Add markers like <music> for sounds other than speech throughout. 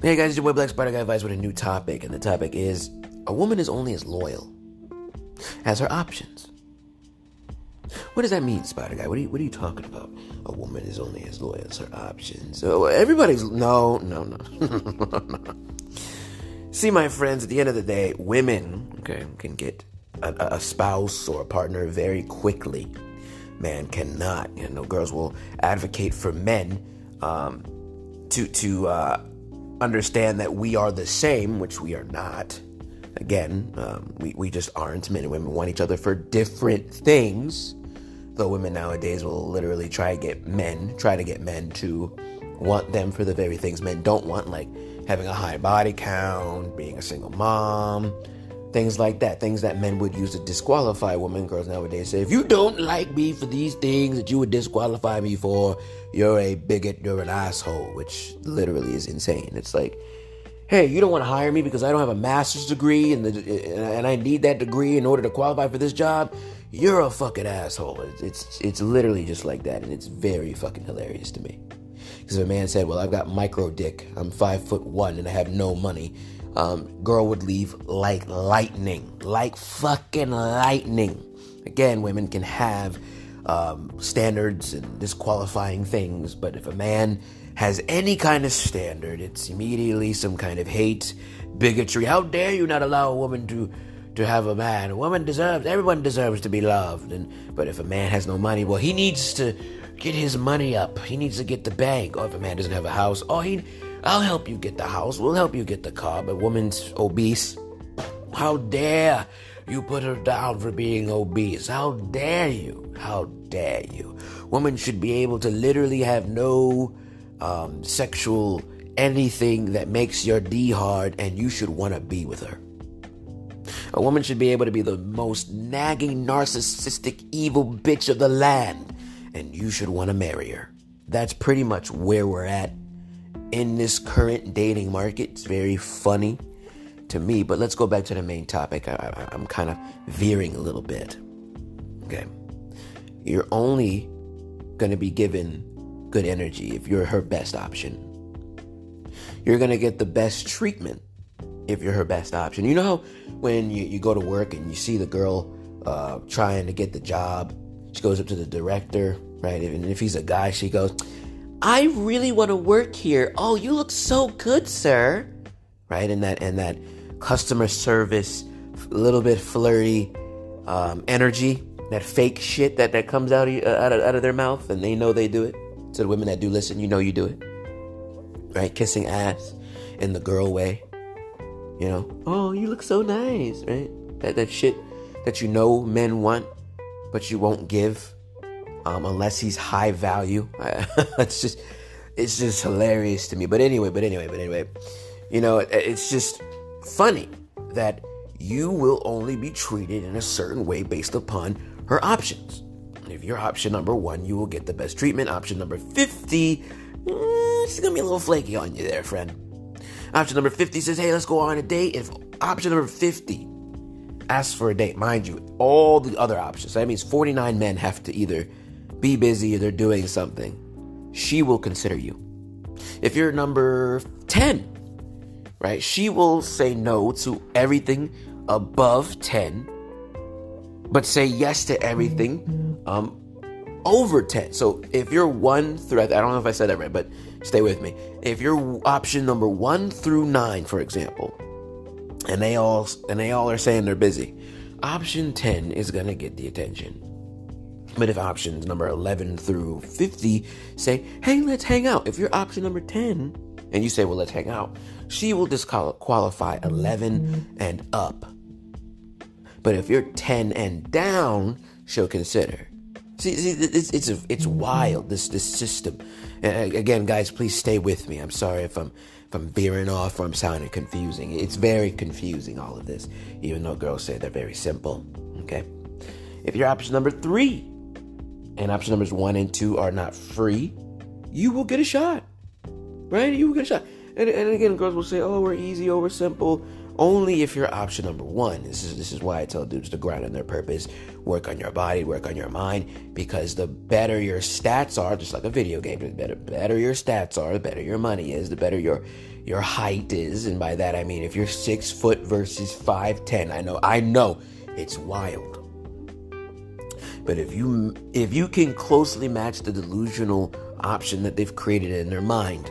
Hey guys, it's your boy Black Spider Guy Advice with a new topic, and the topic is a woman is only as loyal as her options. What does that mean, Spider Guy? What are you What are you talking about? A woman is only as loyal as her options. So everybody's no, no, <laughs> no. See, my friends, at the end of the day, women okay can get a, a spouse or a partner very quickly. Man cannot. You know, girls will advocate for men um, to to uh, understand that we are the same, which we are not. Again, um, we, we just aren't. Men and women want each other for different things. Though women nowadays will literally try to get men, try to get men to want them for the very things men don't want, like having a high body count, being a single mom, things like that. Things that men would use to disqualify women. Girls nowadays say, if you don't like me for these things that you would disqualify me for, you're a bigot, you're an asshole, which literally is insane. It's like, hey, you don't want to hire me because I don't have a master's degree and, the, and I need that degree in order to qualify for this job. You're a fucking asshole. It's, it's, it's literally just like that, and it's very fucking hilarious to me. Because if a man said, "Well, I've got micro dick. I'm five foot one and I have no money," um, girl would leave like lightning, like fucking lightning. Again, women can have um, standards and disqualifying things, but if a man has any kind of standard, it's immediately some kind of hate, bigotry. How dare you not allow a woman to to have a man? A woman deserves, everyone deserves to be loved. And but if a man has no money, well, he needs to get his money up. He needs to get the bank. Or if a man doesn't have a house, oh, he, I'll help you get the house. We'll help you get the car. But woman's obese. How dare you put her down for being obese? How dare you? How dare you? Woman should be able to literally have no um, sexual anything that makes your D hard, and you should want to be with her. A woman should be able to be the most nagging, narcissistic, evil bitch of the land, and you should want to marry her. That's pretty much where we're at in this current dating market. It's very funny to me, but let's go back to the main topic. I, am kind of veering a little bit. Okay. You're only going to be given good energy if you're her best option. You're going to get the best treatment if you're her best option. You know how when you, you go to work and you see the girl uh, trying to get the job, she goes up to the director, right? And if he's a guy, she goes, I really want to work here. Oh, you look so good, sir. Right? And that and that customer service, a little bit flirty um, energy, that fake shit that, that comes out of, uh, out, of, out of their mouth, and they know they do it. To the women that do listen, you know you do it. Right? Kissing ass in the girl way. You know, oh, you look so nice, right? That that shit that you know men want, but you won't give, um, unless he's high value. <laughs> it's just, it's just hilarious to me. But anyway, but anyway, but anyway, you know, it, it's just funny that you will only be treated in a certain way based upon her options. If you're option number one, you will get the best treatment. Option number 50, eh, she's gonna be a little flaky on you there, friend. Option number 50 says, hey, let's go on a date. If option number 50 asks for a date, mind you, all the other options, that means 49 men have to either be busy they're doing something, she will consider you. If you're number 10, right, she will say no to everything above 10, but say yes to everything um, over 10. So if you're one through, I don't know if I said that right, but stay with me. If you're option number one through nine, for example, and they all and they all are saying they're busy, option 10 is gonna get the attention. If options number 11 through 50 say, hey, let's hang out. If you're option number 10 and you say, well, let's hang out, she will disqualify 11 and up. But if you're 10 and down, she'll consider. See, see it's it's, a, it's wild this this system. And again, guys, please stay with me. I'm sorry if I'm if I'm veering off or I'm sounding confusing. It's very confusing all of this, even though girls say they're very simple. Okay, if you're option number three and option numbers one and two are not free, you will get a shot. Right? You will get a shot. And, and again, girls will say, "Oh, we're easy, oh, we're simple." only if you're option number one. This is this is why I tell dudes to grind on their purpose, work on your body, work on your mind, because the better your stats are, just like a video game, the better better your stats are, the better your money is, the better your your height is, and by that I mean if you're six foot versus five ten. I know, I know, it's wild. But if you if you can closely match the delusional option that they've created in their mind,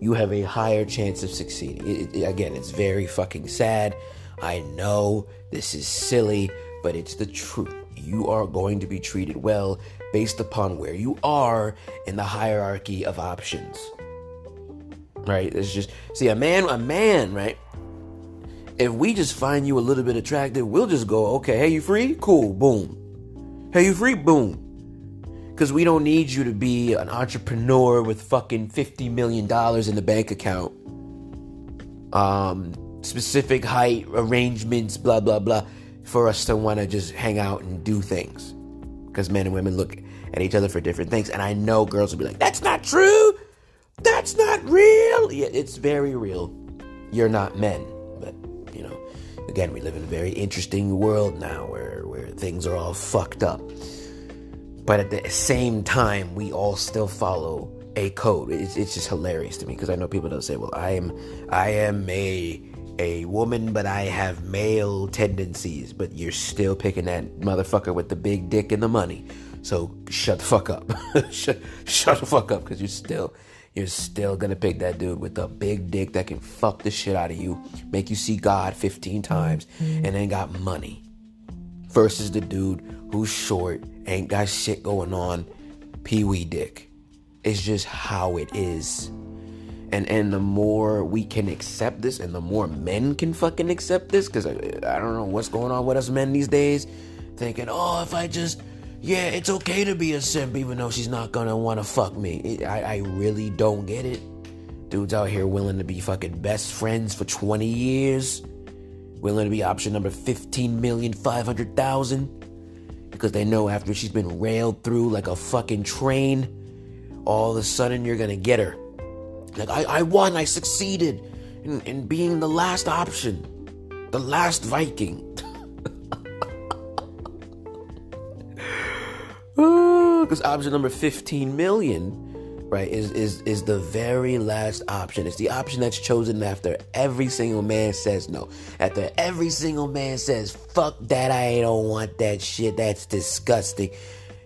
you have a higher chance of succeeding. It, it, again, it's very fucking sad. I know this is silly, but it's the truth. You are going to be treated well based upon where you are in the hierarchy of options. Right? It's just see a man, a man, right? If we just find you a little bit attractive, we'll just go, okay, hey, you free? Cool, boom. Hey, you free? Boom. Because we don't need you to be an entrepreneur with fucking $50 million in the bank account. Um, specific height, arrangements, blah, blah, blah, for us to want to just hang out and do things. Because men and women look at each other for different things. And I know girls will be like, that's not true. That's not real. Yeah, it's very real. You're not men. But, you know, again, we live in a very interesting world now where, where things are all fucked up. But at the same time, we all still follow a code. It's, it's just hilarious to me because I know people don't say, "Well, I am, I am a a woman, but I have male tendencies." But you're still picking that motherfucker with the big dick and the money. So shut the fuck up. <laughs> shut, shut the fuck up because you're still you're still gonna pick that dude with a big dick that can fuck the shit out of you, make you see God 15 times, mm-hmm. and then got money. Versus the dude who's short, ain't got shit going on, pee wee dick. It's just how it is. And and the more we can accept this, and the more men can fucking accept this, because I, I don't know what's going on with us men these days, thinking, oh, if I just, yeah, it's okay to be a simp, even though she's not gonna want to fuck me. I I really don't get it. Dudes out here willing to be fucking best friends for 20 years, willing to be option number 15,500,000 because they know after she's been railed through like a fucking train, all of a sudden you're gonna get her. Like, I, I won, I succeeded in, in being the last option, the last Viking. <laughs> <sighs> Because option number 15 million, right, is, is, is the very last option. It's the option that's chosen after every single man says no. After every single man says, fuck that, I don't want that shit, that's disgusting.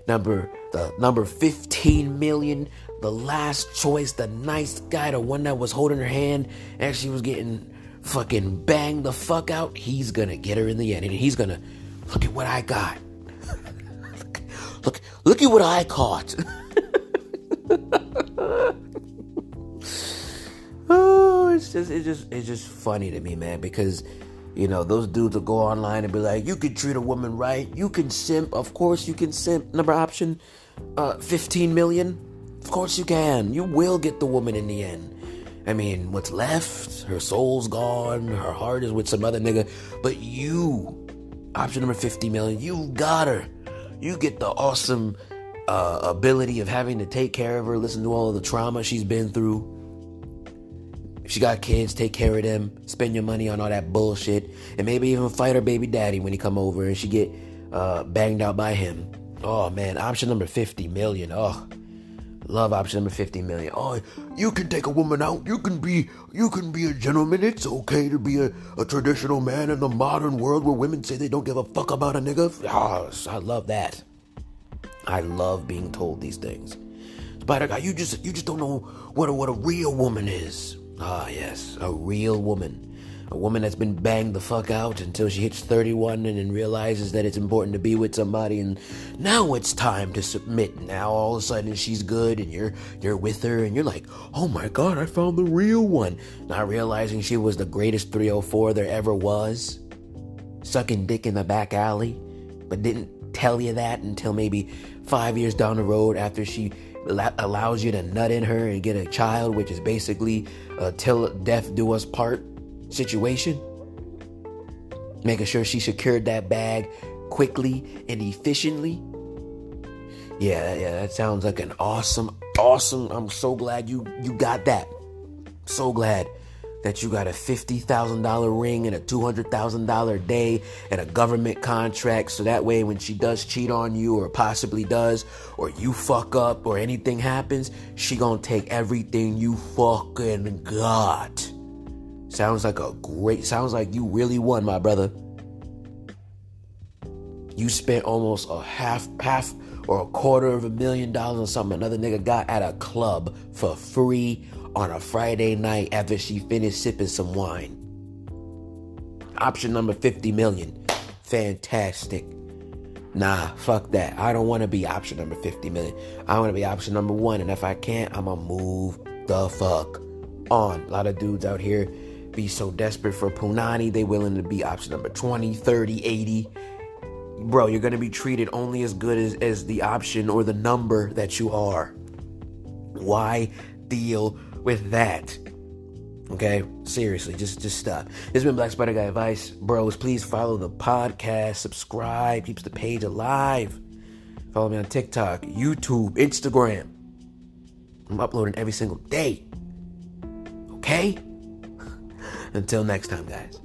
Number, the number 15 million, the last choice, the nice guy, the one that was holding her hand as she was getting fucking banged the fuck out, he's gonna get her in the end. And he's gonna, look at what I got. <laughs> look, look at what I caught. <laughs> just, it's just, it's just funny to me, man, because you know, those dudes will go online and be like, you can treat a woman right. You can simp. Of course you can simp. Number option, uh, 15 million. Of course you can. You will get the woman in the end. I mean, what's left? Her soul's gone. Her heart is with some other nigga. But you, option number 50 million, you got her. You get the awesome uh, ability of having to take care of her, listen to all of the trauma she's been through if she got kids, take care of them. Spend your money on all that bullshit, and maybe even fight her baby daddy when he come over and she get uh, banged out by him. Oh man, option number fifty million. Oh, love option number fifty million. Oh, you can take a woman out. You can be, you can be a gentleman. It's okay to be a, a traditional man in the modern world where women say they don't give a fuck about a nigga. Oh, I love that. I love being told these things. Spider guy, you just you just don't know what a, what a real woman is. Ah, yes, a real woman. A woman that's been banged the fuck out until she hits 31 and then realizes that it's important to be with somebody and now it's time to submit. Now all of a sudden she's good and you're you're with her and you're like, "Oh my god, I found the real one." Not realizing she was the greatest 304 there ever was. Sucking dick in the back alley, but didn't tell you that until maybe 5 years down the road after she allows you to nut in her and get a child, which is basically a till death do us part situation. Making sure she secured that bag quickly and efficiently. Yeah, yeah, that sounds like an awesome, awesome. I'm so glad you you got that. So glad. That you got a $50,000 ring and a $200,000 day and a government contract so that way when she does cheat on you or possibly does or you fuck up or anything happens, she gonna take everything you fucking got. Sounds like a great sounds like you really won, my brother. You spent almost a half half or a quarter of a million dollars on something another nigga got at a club for free on a Friday night after she finished sipping some wine. Option number 50 million. Fantastic. Nah, fuck that. I don't want to be option number 50 million. I want to be option number one. And if I can't, I'm going to move the fuck on. A lot of dudes out here be so desperate for Punani, they willing to be option number 20, 30, 80. Bro, you're going to be treated only as good as, as the option or the number that you are. Why deal with that. Okay, seriously, just just stop. This has been Black Spider Guy Advice, bros. Please follow the podcast, subscribe, keeps the page alive. Follow me on TikTok, YouTube, Instagram. I'm uploading every single day. Okay? <laughs> Until next time, guys.